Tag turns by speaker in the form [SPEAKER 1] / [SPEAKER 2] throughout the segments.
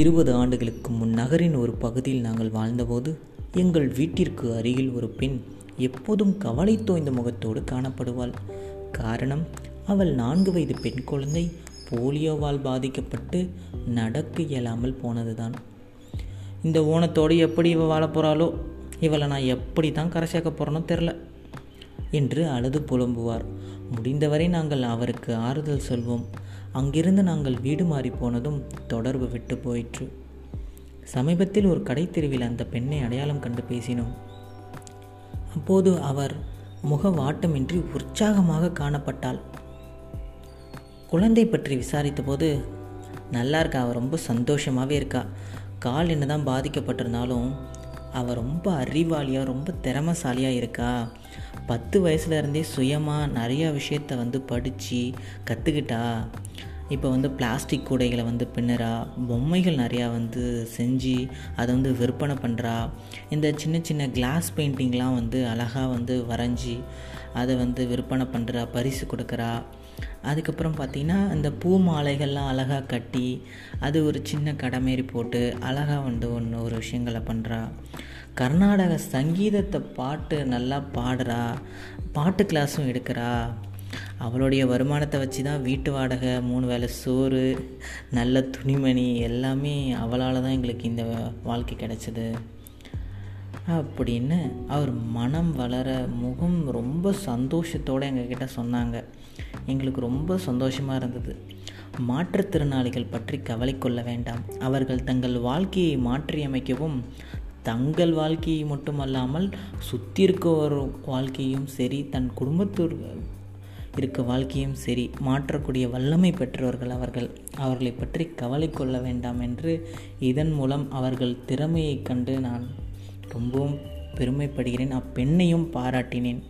[SPEAKER 1] இருபது ஆண்டுகளுக்கு முன் நகரின் ஒரு பகுதியில் நாங்கள் வாழ்ந்தபோது எங்கள் வீட்டிற்கு அருகில் ஒரு பெண் எப்போதும் கவலை தோய்ந்த முகத்தோடு காணப்படுவாள். காரணம் அவள் நான்கு வயது பெண் குழந்தை போலியோவால் பாதிக்கப்பட்டு நடக்க இயலாமல் போனதுதான். இந்த ஓணத்தோடு எப்படி இவள் வாழ போகிறாளோ இவளை நான் எப்படி தான் கரை சேர்க்க போகிறேனோ தெரில என்று அழுது புலம்புவார். முடிந்தவரை நாங்கள் அவருக்கு ஆறுதல் சொல்வோம். அங்கிருந்து நாங்கள் வீடு மாறி போனதும் தொடர்பு விட்டு போயிற்று. சமீபத்தில் ஒரு கடைத்தெருவில் அந்த பெண்ணை அடையாளம் கண்டு பேசினோம். அப்போது அவர் முக வாட்டமின்றி உற்சாகமாக காணப்பட்டாள். குழந்தை பற்றி விசாரித்தபோது நல்லா இருக்கா? அவள் ரொம்ப சந்தோஷமாகவே இருக்கா. கால் என்ன தான் பாதிக்கப்பட்டிருந்தாலும் அவள் ரொம்ப அறிவாளியாக ரொம்ப திறமசாலியாக இருக்கா. பத்து வயசுலேருந்தே சுயமாக நிறையா விஷயத்த வந்து படித்து கற்றுக்கிட்டா இப்போ வந்து பிளாஸ்டிக் கூடைகளை வந்து பின்னுறா. பொம்மைகள் நிறையா வந்து செஞ்சு அதை வந்து விற்பனை பண்ணுறா இந்த சின்ன சின்ன கிளாஸ் பெயிண்டிங்லாம் வந்து அழகாக வந்து வரைஞ்சி அதை வந்து விற்பனை பண்ணுறா பரிசு கொடுக்குறா. அதுக்கப்புறம் பார்த்திங்கன்னா இந்த பூ மாலைகள்லாம் அழகாக கட்டி அது ஒரு சின்ன கடை மாரி போட்டு அழகாக வந்து ஒன்று ஒரு விஷயங்களை பண்ணுறா கர்நாடக சங்கீதத்தை பாட்டு நல்லா பாடுறா பாட்டு கிளாஸும் எடுக்கிறா. அவளுடைய வருமானத்தை வச்சு தான் வீட்டு வாடகை மூணு வேளை சோறு நல்ல துணிமணி எல்லாமே அவளால் தான் எங்களுக்கு இந்த வாழ்க்கை கிடைச்சது. அப்படின்னு அவர் மனம் வளர முகம் ரொம்ப சந்தோஷத்தோடு எங்ககிட்ட சொன்னாங்க. எங்களுக்கு ரொம்ப சந்தோஷமாக இருந்தது. மாற்றுத்திறனாளிகள் பற்றி கவலை கொள்ள வேண்டாம். அவர்கள் தங்கள் வாழ்க்கையை மாற்றியமைக்கவும் தங்கள் வாழ்க்கையை மட்டுமல்லாமல் சுற்றி இருக்க ஒரு வாழ்க்கையும் சரி தன் குடும்பத்தோர் இருக்க வாழ்க்கையும் சரி மாற்றக்கூடிய வல்லமை பெற்றவர்கள் அவர்கள். அவர்களை பற்றி கவலை கொள்ள வேண்டாம் என்று இதன் மூலம் அவர்கள் திறமையை கண்டு நான் ரொம்பவும் பெருமைப்படுகிறேன். அப்பெண்ணையும் பாராட்டினேன்.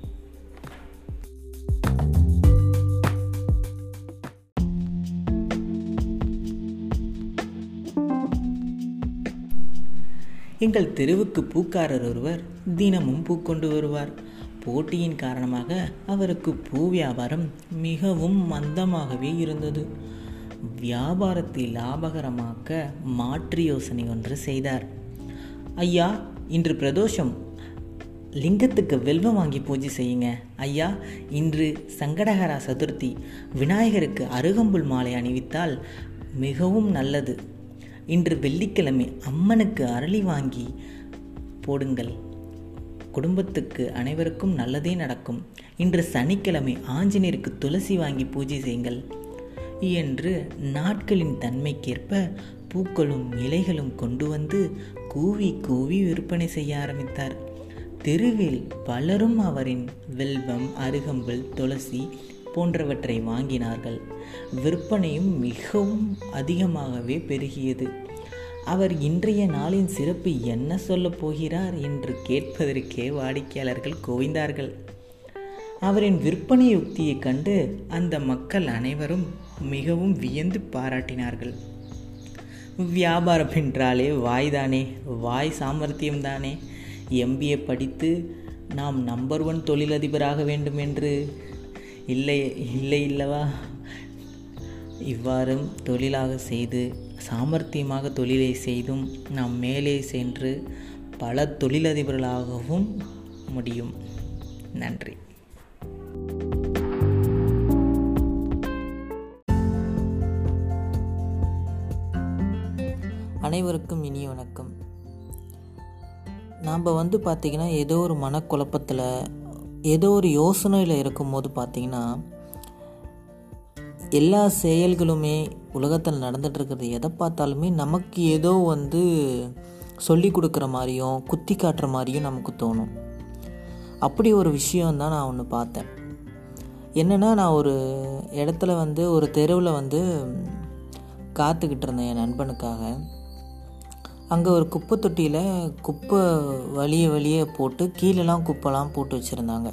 [SPEAKER 1] எங்கள் தெருவுக்கு பூக்காரர் ஒருவர் தினமும் பூ கொண்டு வருவார். போட்டியின் காரணமாக அவருக்கு பூ வியாபாரம் மிகவும் மந்தமாகவே இருந்தது. வியாபாரத்தை லாபகரமாக்க மாற்று யோசனை ஒன்று செய்தார். ஐயா இன்று பிரதோஷம். லிங்கத்துக்கு வெல்வம் வாங்கி பூஜை செய்யுங்க. ஐயா இன்று சங்கடகரா சதுர்த்தி. விநாயகருக்கு அருகம்புல் மாலை அணிவித்தால் மிகவும் நல்லது. இன்று வெள்ளிக்கிழமை அம்மனுக்கு அரளி வாங்கி போடுங்கள். குடும்பத்துக்கு அனைவருக்கும் நல்லதே நடக்கும். இன்று சனிக்கிழமை ஆஞ்சநேயருக்கு துளசி வாங்கி பூஜை செய்யுங்கள். என்று நாட்களின் தன்மைக்கேற்ப பூக்களும் இலைகளும் கொண்டு வந்து கூவி கூவி விற்பனை செய்ய ஆரம்பித்தார். தெருவில் பலரும் அவரின் வெல்வம் அருகம்புல் துளசி போன்றவற்றை வாங்கினார்கள். விற்பனையும் மிகவும் அதிகமாகவே பெருகியது. அவர் இன்றைய நாளின் சிறப்பு என்ன சொல்லப் போகிறார் என்று கேட்பதற்கே வாடிக்கையாளர்கள் குவிந்தார்கள். அவரின் விற்பனை யுக்தியை கண்டு அந்த மக்கள் அனைவரும் மிகவும் வியந்து பாராட்டினார்கள். வியாபாரம் என்றாலே வாய்தானே வாய் சாமர்த்தியம்தானே. எம்பிஏ படித்து நாம் நம்பர் ஒன் தொழிலதிபராக வேண்டும் என்று இல்லை இல்லை இல்லவா? இவ்வாறும் தொழிலாக செய்து சாமர்த்தியமாக தொழிலை செய்தும் நாம் மேலே சென்று பல தொழிலதிபர்களாகவும் முடியும். நன்றி. அனைவருக்கும் இனி வணக்கம். நாம் வந்து பார்த்திங்கன்னா ஏதோ ஒரு மனக்குழப்பத்தில் ஏதோ ஒரு யோசனையில் இருக்கும்போது பார்த்திங்கன்னா எல்லா செயல்களுமே உலகத்தில் நடந்துகிட்ருக்கிறது எதை பார்த்தாலுமே நமக்கு ஏதோ வந்து சொல்லி கொடுக்குற மாதிரியும் குத்தி காட்டுற மாதிரியும் நமக்கு தோணும். அப்படி ஒரு விஷயம் தான் நான் ஒன்று பார்த்தேன். என்னென்னா நான் ஒரு இடத்துல வந்து ஒரு தெருவில் வந்து காத்துக்கிட்டு இருந்தேன் என் நண்பனுக்காக. அங்கே ஒரு குப்பை தொட்டியில் குப்பை வழிய வழியே போட்டு கீழெலாம் குப்பைலாம் போட்டு வச்சுருந்தாங்க.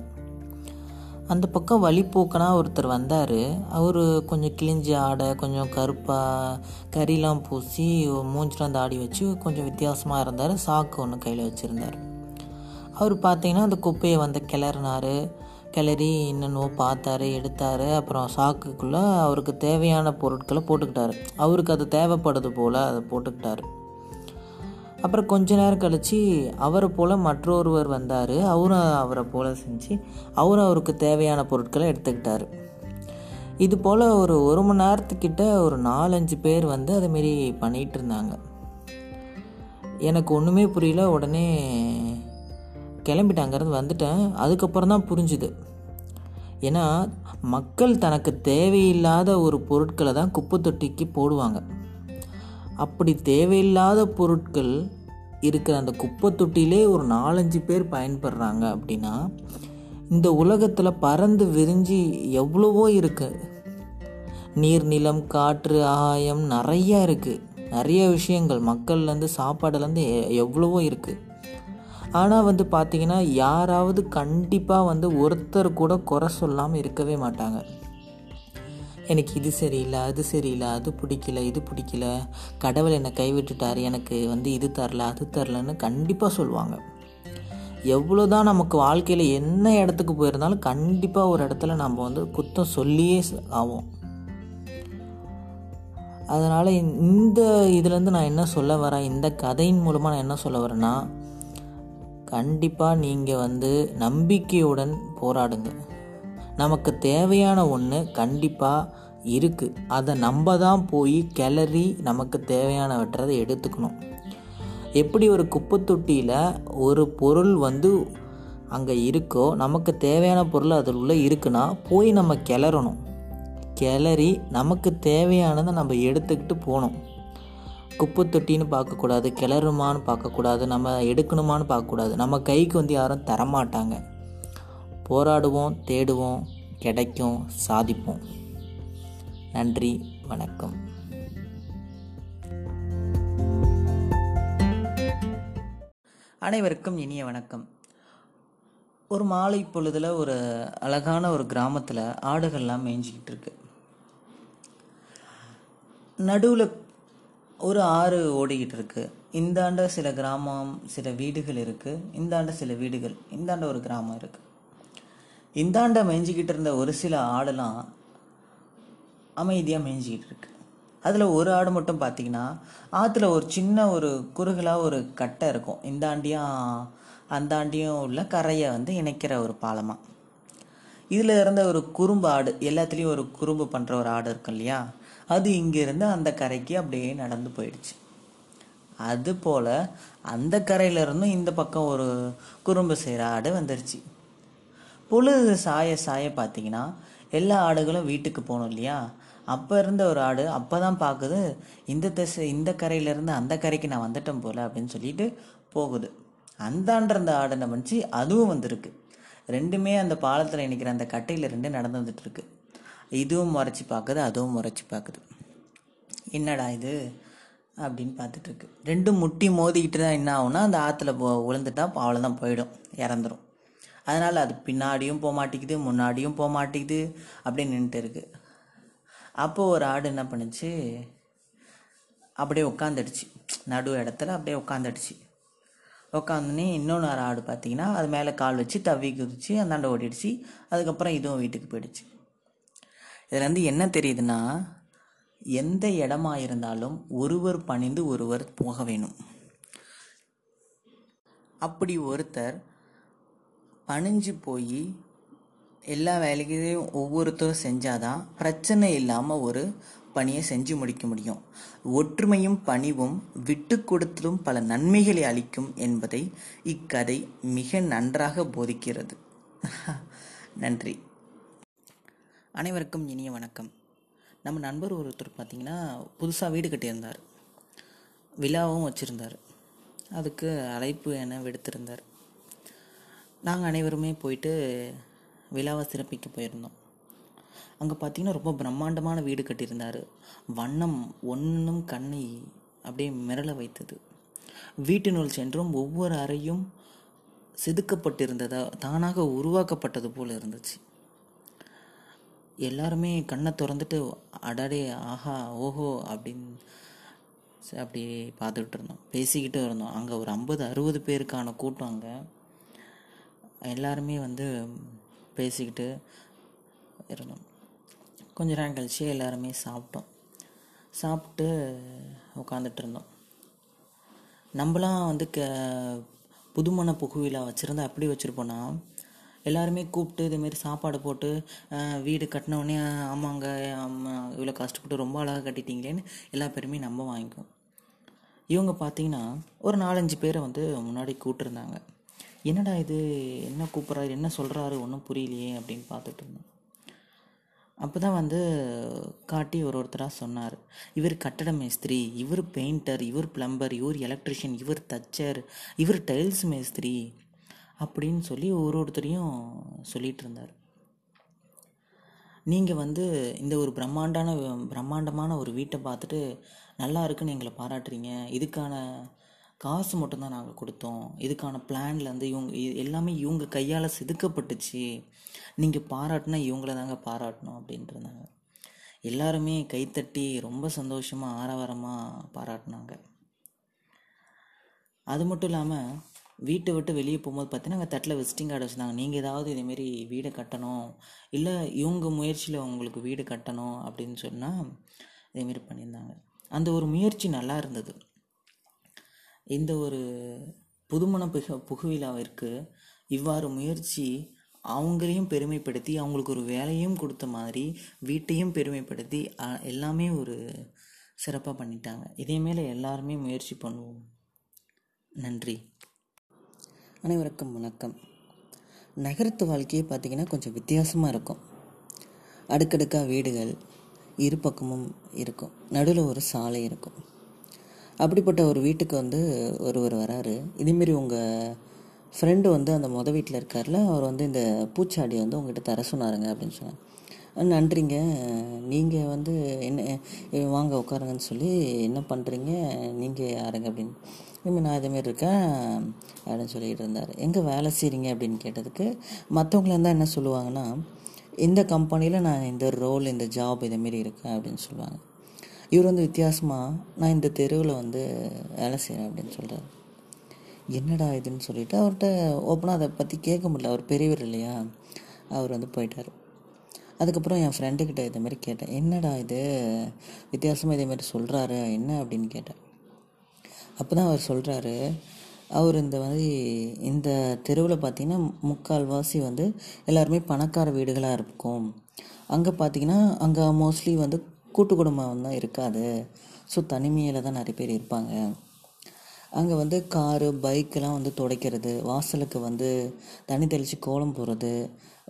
[SPEAKER 1] அந்த பக்கம் வழிப்போக்கனாக ஒருத்தர் வந்தார். அவர் கொஞ்சம் கிழிஞ்சி ஆடை கொஞ்சம் கருப்பாக கறிலாம் பூசி மூஞ்சிலாம் தாடி வச்சு கொஞ்சம் வித்தியாசமாக இருந்தார். சாக்கு ஒன்று கையில் வச்சுருந்தார். அவர் பார்த்தீங்கன்னா அந்த குப்பையை வந்து கிளறினார். கிளறி என்னென்னோ பார்த்தாரு எடுத்தார். அப்புறம் சாக்குக்குள்ளே அவருக்கு தேவையான பொருட்களை போட்டுக்கிட்டாரு. அவருக்கு அது தேவைப்படுது போல் அதை போட்டுக்கிட்டாரு. அப்புறம் கொஞ்ச நேரம் கழித்து அவரை போல் மற்றொருவர் வந்தார். அவரும் அவரை போல் செஞ்சு அவரும் அவருக்கு தேவையான பொருட்களை எடுத்துக்கிட்டார். இது போல் ஒரு ஒரு மணி நேரத்துக்கிட்ட ஒரு நாலஞ்சு பேர் வந்து அதுமாரி பண்ணிகிட்டு இருந்தாங்க. எனக்கு ஒன்றுமே புரியல. உடனே கிளம்பிட்டாங்கிறது வந்துட்டேன். அதுக்கப்புறம் தான் புரிஞ்சுது. ஏன்னா மக்கள் தனக்கு தேவையில்லாத ஒரு பொருட்களை தான் குப்பை தொட்டிக்கு போடுவாங்க. அப்படி தேவையில்லாத பொருட்கள் இருக்கிற அந்த குப்பை தொட்டிலே ஒரு நாலஞ்சு பேர் பயன்படுறாங்க அப்படின்னா இந்த உலகத்தில் பறந்து விரிஞ்சு எவ்வளவோ இருக்கு. நீர் நிலம் காற்று ஆகாயம் நிறையா இருக்குது நிறைய விஷயங்கள் மக்கள்லேருந்து சாப்பாடுலேருந்து எ- எவ்வளவோ இருக்குது ஆனால் வந்து பார்த்திங்கன்னா யாராவது கண்டிப்பாக வந்து ஒருத்தர் கூட குறை சொல்லாமல் இருக்கவே மாட்டாங்க. எனக்கு இது சரியில்லை அது சரியில்லை அது பிடிக்கல இது பிடிக்கல. கடவுள் என்னை கைவிட்டுட்டார் எனக்கு வந்து இது தரல அது தரலன்னு கண்டிப்பாக சொல்லுவாங்க. எவ்வளோதான் நமக்கு வாழ்க்கையில் என்ன இடத்துக்கு போயிருந்தாலும் கண்டிப்பாக ஒரு இடத்துல நம்ம வந்து குத்தம் சொல்லியே ஆகும் ஆவோம். அதனால் இந்த இதுலேருந்து நான் என்ன சொல்ல வரேன் இந்த கதையின் மூலமாக நான் என்ன சொல்ல வரேன்னா கண்டிப்பாக நீங்கள் வந்து நம்பிக்கையுடன் போராடுங்க. நமக்கு தேவையான ஒன்று கண்டிப்பாக இருக்குது அதை நம்ம தான் போய் கிளறி நமக்கு தேவையானவற்றதை எடுத்துக்கணும். எப்படி ஒரு குப்பை தொட்டியில் ஒரு பொருள் வந்து அங்கே இருக்கோ நமக்கு தேவையான பொருள் அதில் உள்ள இருக்குன்னா போய் நம்ம கிளறணும். கிளறி நமக்கு தேவையானதை நம்ம எடுத்துக்கிட்டு போகணும். குப்பை தொட்டின்னு பார்க்கக்கூடாது கிளறுமான்னு பார்க்கக்கூடாது நம்ம எடுக்கணுமான்னு பார்க்கக்கூடாது. நம்ம கைக்கு வந்து யாரும் தரமாட்டாங்க. போராடுவோம் தேடுவோம் கிடைக்கும் சாதிப்போம். நன்றி வணக்கம். அனைவருக்கும் இனிய வணக்கம். ஒரு மாலை பொழுதில் ஒரு அழகான ஒரு கிராமத்தில் ஆடுகள்லாம் மேய்ஞ்சிக்கிட்டு இருக்கு. நடுவில் ஒரு ஆறு ஓடிக்கிட்டு இருக்கு. இந்தாண்ட சில கிராமம் சில வீடுகள் இருக்குது இந்தாண்ட சில வீடுகள் இந்தாண்ட ஒரு கிராமம் இருக்குது இந்தாண்ட மேய்ஞ்சிக்கிட்டு இருந்த ஒரு சில ஆடெல்லாம் அமைதியாக மேய்ஞ்சிக்கிட்டு இருக்கு. அதில் ஒரு ஆடு மட்டும் பார்த்தீங்கன்னா ஆற்றுல ஒரு சின்ன ஒரு குறுகலாக ஒரு கட்டை இருக்கும். இந்தாண்டியும் அந்தாண்டியும் உள்ள கரையை வந்து இணைக்கிற ஒரு பாலமாக இதில் இருந்த ஒரு குறும்பு ஆடு எல்லாத்துலேயும் ஒரு குறும்பு பண்ணுற ஒரு ஆடு இருக்கும் இல்லையா? அது இங்கேருந்து அந்த கரைக்கு அப்படியே நடந்து போயிடுச்சு. அதுபோல் அந்த கரையில இருந்தும் இந்த பக்கம் ஒரு குறும்பு செய்கிற ஆடு வந்துருச்சு. பொழுது சாய சாய பார்த்தீங்கன்னா எல்லா ஆடுகளும் வீட்டுக்கு போகணும் இல்லையா? அப்போ இருந்த ஒரு ஆடு அப்போ தான் பார்க்குது இந்த திசை இந்த கரையிலேருந்து அந்த கரைக்கு நான் வந்துட்டேன் போல அப்படின்னு சொல்லிட்டு போகுது. அந்தாண்ட அந்த ஆடு என்ன பண்ணுச்சு? அதுவும் வந்திருக்கு. ரெண்டுமே அந்த பாலத்தில் இணைக்கிற அந்த கட்டையில் ரெண்டு நடந்து வந்துட்டுருக்கு. இதுவும் முறைச்சி பார்க்குது அதுவும் முறைச்சி பார்க்குது என்னடா இது அப்படின்னு பார்த்துட்ருக்கு ரெண்டும் முட்டி மோதிக்கிட்டு தான் என்ன ஆகுனா அந்த ஆற்றுல போ விழுந்துட்டா அவ்வளோதான் போயிடும் இறந்துடும் அதனால் அது பின்னாடியும் போக மாட்டேங்குது முன்னாடியும் போக மாட்டேங்குது அப்படியே நின்றுட்டு இருக்குது அப்போது ஒரு ஆடு என்ன பண்ணுச்சு? அப்படியே உட்காந்துடுச்சு நடு இடத்துல அப்படியே உட்காந்துடுச்சு உட்காந்துனே இன்னொன்று ஆடு பார்த்தீங்கன்னா அது மேலே கால் வச்சு தவி குதிச்சு அந்தாண்ட ஓடிடுச்சு. அதுக்கப்புறம் இதுவும் வீட்டுக்கு போயிடுச்சு. இதுலேருந்து என்ன தெரியுதுன்னா எந்த இடமா இருந்தாலும் ஒருவர் பணிந்து ஒருவர் போக வேணும். அப்படி ஒருத்தர் பணிஞ்சு போய் எல்லா வேலைகளையும் ஒவ்வொருத்தரும் செஞ்சாதான் பிரச்சனை இல்லாமல் ஒரு பணியை செஞ்சு முடிக்க முடியும். ஒற்றுமையும் பணிவும் விட்டு கொடுத்தலும் பல நன்மைகளை அளிக்கும் என்பதை இக்கதை மிக நன்றாக போதிக்கிறது. நன்றி. அனைவருக்கும் இனிய வணக்கம். நம்ம நண்பர் ஒருத்தர் பார்த்தீங்கன்னா புதுசாக வீடு கட்டியிருந்தார். விழாவும் வச்சுருந்தார். அதுக்கு அழைப்பு என விடுத்திருந்தார். நாங்கள் அனைவருமே போயிட்டு விழாவை சிறப்பிக்க போயிருந்தோம். அங்கே பார்த்தீங்கன்னா ரொம்ப பிரம்மாண்டமான வீடு கட்டியிருந்தார். வண்ணம் ஒன்றும் கண்ணை அப்படியே மிரள வைத்தது. வீட்டினுள் சென்றும் ஒவ்வொரு அறையும் செதுக்கப்பட்டிருந்ததா தானாக உருவாக்கப்பட்டது போல் இருந்துச்சு. எல்லாருமே கண்ணை திறந்துட்டு அடடே ஆஹா ஓஹோ அப்படின்னு அப்படி பார்த்துக்கிட்டு இருந்தோம். பேசிக்கிட்டு இருந்தோம். அங்கே ஒரு ஐம்பது அறுபது பேருக்கான கூட்டம் அங்கே. எல்லாருமே வந்து பேசிக்கிட்டு இருந்தோம். கொஞ்ச நேரம் கழிச்சு எல்லாருமே சாப்பிட்டோம். சாப்பிட்டு உட்காந்துட்டு இருந்தோம். நம்மளாம் வந்து க புதுமண புகுவிழா வச்சுருந்தா எப்படி வச்சுருப்போன்னா எல்லாருமே கூப்பிட்டு இதேமாரி சாப்பாடு போட்டு வீடு கட்டினோடனே ஆமாங்க இவ்வளோ கஷ்டப்பட்டு ரொம்ப அழகாக கட்டிட்டீங்களேன்னு எல்லா பேருமே நம்ம வாங்கிக்குவோம். இவங்க பார்த்தீங்கன்னா ஒரு நாலஞ்சு பேரை வந்து முன்னாடி கூப்பிட்டுருந்தாங்க என்னடா இது? என்ன கூப்பிட்றாரு? என்ன சொல்கிறாரு ஒன்றும் புரியலையே அப்படின்னு பார்த்துட்டு இருந்தோம். அப்போ தான் வந்து காட்டி ஒரு ஒருத்தராக சொன்னார். இவர் கட்டட மேஸ்திரி இவர் பெயிண்டர் இவர் பிளம்பர் இவர் எலக்ட்ரிஷியன் இவர் தச்சர் இவர் டைல்ஸ் மேஸ்திரி அப்படின்னு சொல்லி ஒரு ஒருத்தரையும் சொல்லிகிட்டு இருந்தார். நீங்கள் வந்து இந்த ஒரு பிரம்மாண்டான பிரம்மாண்டமான ஒரு வீட்டை பார்த்துட்டு நல்லா இருக்குன்னு எங்களை பாராட்டுறீங்க. இதுக்கான காசு மட்டும்தான் நாங்கள் கொடுத்தோம். இதுக்கான பிளான்லேருந்து இவங்க எல்லாமே இவங்க கையால் செதுக்கப்பட்டுச்சு. நீங்கள் பாராட்டினா இவங்கள தாங்க பாராட்டணும் அப்படின்ட்டு இருந்தாங்க. எல்லாருமே கைத்தட்டி ரொம்ப சந்தோஷமாக ஆரவாரமாக பாராட்டினாங்க. அது மட்டும் இல்லாமல் வீட்டை விட்டு வெளியே போகும்போது பார்த்தீங்கன்னா அங்கே தட்டில் விசிட்டிங் கார்டு வச்சுருந்தாங்க. நீங்கள் ஏதாவது இதேமாரி வீடு கட்டணும் இல்லை இவங்க முயற்சியில் உங்களுக்கு வீடு கட்டணும் அப்படின்னு சொன்னால் இதேமாரி பண்ணியிருந்தாங்க. அந்த ஒரு முயற்சி நல்லா இருந்தது. இந்த ஒரு புதுமண புக புகுவிழாவிற்கு இவ்வாறு முயற்சி அவங்களையும் பெருமைப்படுத்தி அவங்களுக்கு ஒரு வேலையும் கொடுத்த மாதிரி வீட்டையும் பெருமைப்படுத்தி எல்லாமே ஒரு சிறப்பாக பண்ணிட்டாங்க. இதே மேலே எல்லாருமே முயற்சி பண்ணுவோம். நன்றி. அனைவருக்கும் வணக்கம். நகரத்து வாழ்க்கையே பார்த்திங்கன்னா கொஞ்சம் வித்தியாசமாக இருக்கும். அடுக்கடுக்காக வீடுகள் இரு பக்கமும் இருக்கும். நடுவில் ஒரு சாலை இருக்கும். அப்படிப்பட்ட ஒரு வீட்டுக்கு வந்து ஒருவர் வராரு. இதேமாரி உங்கள் ஃப்ரெண்டு வந்து அந்த மொத வீட்டில் இருக்கார்ல அவர் வந்து இந்த பூச்சாடியை வந்து உங்ககிட்ட தர சொன்னாருங்க அப்படின்னு சொன்னார். நன்றிங்க. நீங்கள் வந்து என்ன வாங்க உட்காருங்கன்னு சொல்லி என்ன பண்ணுறீங்க நீங்கள் யாருங்க? அப்படின்னு. இனிமேல் நான் இதேமாரி இருக்கேன் அப்படின்னு சொல்லிட்டு இருந்தார். எங்கே வேலை செய்கிறீங்க அப்படின்னு கேட்டதுக்கு மற்றவங்கள இருந்தால் என்ன சொல்லுவாங்கன்னா இந்த கம்பெனியில் நான் இந்த ரோல் இந்த ஜாப் இதேமாரி இருக்கேன் அப்படின்னு சொல்லுவாங்க. இவர் வந்து வித்தியாசமாக நான் இந்த தெருவில் வந்து வேலை செய்கிறேன் அப்படின்னு சொல்கிறார் என்னடா இதுன்னு சொல்லிட்டு அவர்கிட்ட ஓப்பனாக அதை பற்றி கேட்க முடியல. அவர் பெரியவர் இல்லையா? அவர் வந்து போயிட்டார். அதுக்கப்புறம் என் ஃப்ரெண்டுக்கிட்ட இதை மாதிரி கேட்டேன். என்னடா இது? வித்தியாசமாக இதேமாரி சொல்கிறாரு என்ன? அப்படின்னு கேட்டேன். அப்போ தான் அவர் சொல்கிறாரு அவர் இந்த மாதிரி இந்த தெருவில் பார்த்தீங்கன்னா முக்கால்வாசி வந்து எல்லாருமே பணக்கார வீடுகளாக இருக்கும். அங்கே பார்த்தீங்கன்னா அங்கே மோஸ்ட்லி வந்து கூட்டு குடும்பம் தான் இருக்காது. ஸோ தனிமையில் தான் நிறைய பேர் இருப்பாங்க. அங்கே வந்து காரு பைக்கெலாம் வந்து துடைக்கிறது. வாசலுக்கு வந்து தண்ணி தெளித்து கோலம் போடுறது.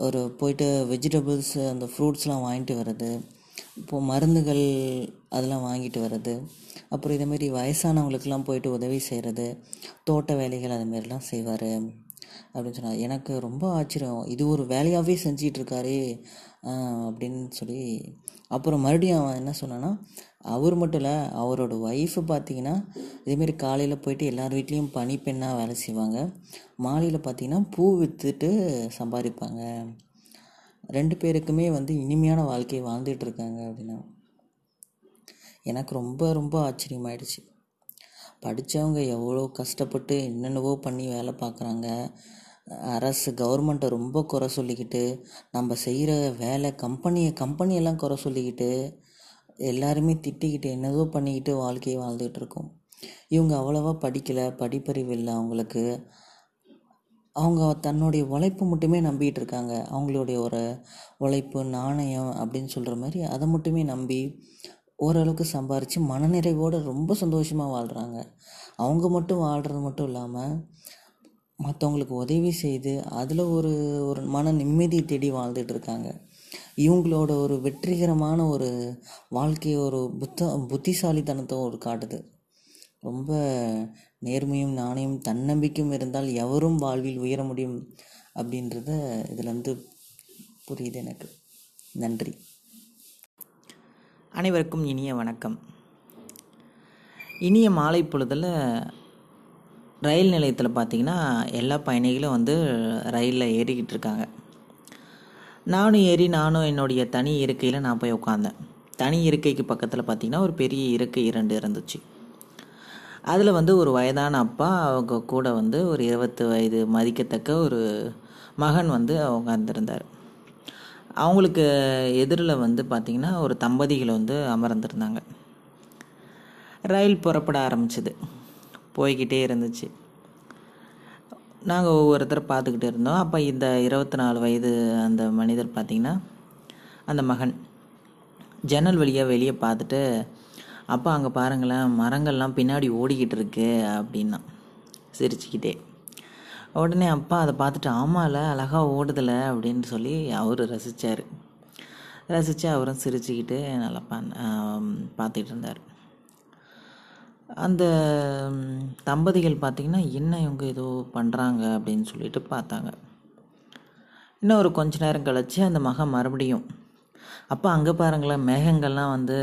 [SPEAKER 1] ஒரு போயிட்டு வெஜிடபிள்ஸ் அந்த ஃப்ரூட்ஸ்லாம் வாங்கிட்டு வர்றது. இப்போது மருந்துகள் அதெல்லாம் வாங்கிட்டு வர்றது. அப்புறம் இதேமாரி வயசானவங்களுக்கெல்லாம் போயிட்டு உதவி செய்கிறது தோட்ட வேலைகள் அதுமாரிலாம் செய்வார். அப்படின்னு சொன்னார். எனக்கு ரொம்ப ஆச்சரியம். இது ஒரு வேலையாகவே செஞ்சிகிட்ருக்காரே அப்படின்னு சொல்லி அப்புறம் மறுபடியும் அவன் என்ன சொன்னான்னா அவர் மட்டும் இல்லை அவரோட ஒய்ஃபு பார்த்தீங்கன்னா இதேமாரி காலையில் போயிட்டு எல்லார் வீட்லேயும் பனிப்பெண்ணாக வேலை செய்வாங்க. மாலையில் பார்த்தீங்கன்னா பூ விற்றுட்டு சம்பாதிப்பாங்க. ரெண்டு பேருக்குமே வந்து இனிமையான வாழ்க்கையை வாழ்ந்துட்டு இருக்காங்க அப்படின்னா. எனக்கு ரொம்ப ரொம்ப ஆச்சரியமாயிடுச்சு. படித்தவங்க எவ்வளோ கஷ்டப்பட்டு என்னென்னவோ பண்ணி வேலை பார்க்குறாங்க அரசு கவர்மெண்ட்டை ரொம்ப குறை சொல்லிக்கிட்டு நம்ம செய்கிற வேலை கம்பெனியை கம்பெனியெல்லாம் குறை சொல்லிக்கிட்டு எல்லாருமே திட்டிக்கிட்டு என்னதோ பண்ணிக்கிட்டு வாழ்க்கையை வாழ்ந்துகிட்டு இருக்கோம். இவங்க அவ்வளோவா படிக்கலை படிப்பறிவு இல்லை அவங்களுக்கு. அவங்க தன்னுடைய உழைப்பு மட்டுமே நம்பிட்டு இருக்காங்க. அவங்களுடைய ஒரு உழைப்பு நாணயம் அப்படின்னு சொல்கிற மாதிரி அதை மட்டுமே நம்பி ஓரளவுக்கு சம்பாரித்து மனநிறைவோடு ரொம்ப சந்தோஷமாக வாழ்கிறாங்க அவங்க மட்டும் வாழ்கிறது மட்டும் இல்லாமல் மற்றவங்களுக்கு உதவி செய்து அதில் ஒரு ஒரு மன நிம்மதி தேடி வாழ்ந்துட்டு இருக்காங்க. இவங்களோட ஒரு வெற்றிகரமான ஒரு வாழ்க்கையை ஒரு புத்த புத்திசாலித்தனத்தை ஒரு காட்டுது. ரொம்ப நேர்மையும் நாணயம் தன்னம்பிக்கையும் இருந்தால் எவரும் வாழ்வில் உயர முடியும் அப்படின்றத இதுலேருந்து புரியுது எனக்கு. நன்றி.
[SPEAKER 2] அனைவருக்கும் இனிய வணக்கம். இனிய மாலை பொழுதில் ரயில் நிலையத்தில் பார்த்தீங்கன்னா எல்லா பயணிகளும் வந்து ரயிலில் ஏறிக்கிட்டு இருக்காங்க. நானும் ஏறி நானும் என்னுடைய தனி இருக்கையில் நான் போய் உட்காந்தேன் தனி இருக்கைக்கு பக்கத்தில் பார்த்தீங்கன்னா ஒரு பெரிய இருக்கை இரண்டு இருந்துச்சு. அதில் வந்து ஒரு வயதான அப்பா அவங்க கூட வந்து ஒரு இருபத்து வயது மதிக்கத்தக்க ஒரு மகன் வந்து உட்காந்துருந்தார் அவங்களுக்கு எதிரில் வந்து பார்த்திங்கன்னா ஒரு தம்பதிகள் வந்து அமர்ந்திருந்தாங்க. ரயில் புறப்பட ஆரம்பிச்சது. போய்கிட்டே இருந்துச்சு. நாங்கள் ஒவ்வொருத்தர் பார்த்துக்கிட்டு இருந்தோம். அப்போ இந்த இருபத்தி நாலு வயது அந்த மனிதர் பார்த்திங்கன்னா அந்த மகன் ஜன்னல் வழியாக வெளியே பார்த்துட்டு அப்பா அங்கே பாருங்களேன் மரங்கள்லாம் பின்னாடி ஓடிக்கிட்டு இருக்கு அப்படின்னா சிரிச்சுக்கிட்டே. உடனே அப்பா அதை பார்த்துட்டு ஆமால அழகாக ஓடுதலை அப்படின்னு சொல்லி அவர் ரசித்தார் ரசித்து அவரும் சிரிச்சுக்கிட்டு நல்லா பா பார்த்துக்கிட்டு இருந்தார். அந்த தம்பதிகள் பார்த்திங்கன்னா என்ன இவங்க ஏதோ பண்ணுறாங்க அப்படின்னு சொல்லிட்டு பார்த்தாங்க. இன்னும் ஒரு கொஞ்ச நேரம் கழிச்சு அந்த மகன் மறுபடியும் அப்போ அங்கே பாருங்களேன் மேகங்கள்லாம் வந்து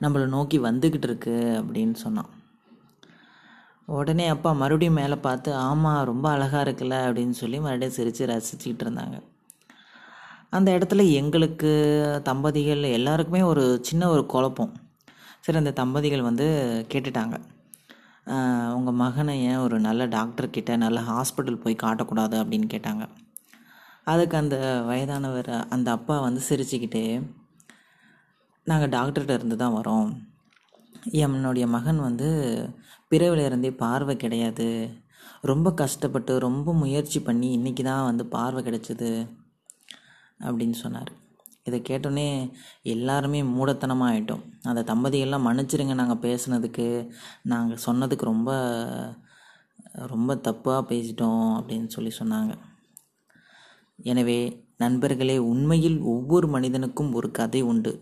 [SPEAKER 2] நம்மளை நோக்கி வந்துக்கிட்டு இருக்கு அப்படின்னு சொன்னான். உடனே அப்பா மறுபடியும் மேலே பார்த்து ஆமாம் ரொம்ப அழகாக இருக்குல்ல அப்படின்னு சொல்லி மறுபடியும் சிரித்து ரசிச்சுக்கிட்டு இருந்தாங்க. அந்த இடத்துல எங்களுக்கு தம்பதிகள் எல்லாருக்குமே ஒரு சின்ன ஒரு குழப்பம். சரி அந்த தம்பதிகள் வந்து கேட்டுட்டாங்க. உங்கள் மகனை ஏன் ஒரு நல்ல டாக்டர்கிட்ட நல்ல ஹாஸ்பிட்டல் போய் காட்டக்கூடாது அப்படின்னு கேட்டாங்க. அதுக்கு அந்த வயதானவர் அந்த அப்பா வந்து சிரிச்சுக்கிட்டே நாங்கள் டாக்டர்கிட்ட இருந்து தான் வரோம். என்னுடைய மகன் வந்து பிறவிலிருந்தே பார்வை கிடையாது. ரொம்ப கஷ்டப்பட்டு ரொம்ப முயற்சி பண்ணி இன்றைக்கி தான் வந்து பார்வை கிடைச்சிது அப்படின்னு சொன்னார். இதை கேட்டோன்னே எல்லாருமே மூடத்தனமாக ஆகிட்டோம் அந்த தம்பதியெல்லாம் மன்னிச்சிருங்க நாங்கள் பேசுனதுக்கு. நாங்கள் சொன்னதுக்கு ரொம்ப ரொம்ப தப்பாக பேசிட்டோம் அப்படின்னு சொல்லி சொன்னாங்க. எனவே நண்பர்களே உண்மையில் ஒவ்வொரு மனிதனுக்கும் ஒரு கதை உண்டு.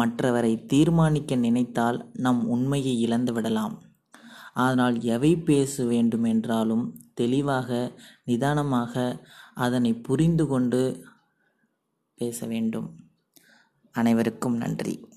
[SPEAKER 2] மற்றவரை தீர்மானிக்க நினைத்தால் நம் உண்மையை இழந்து விடலாம். ஆனால் எவை பேச வேண்டுமென்றாலும் தெளிவாக நிதானமாக அதனை புரிந்து கொண்டு பேச வேண்டும். அனைவருக்கும் நன்றி.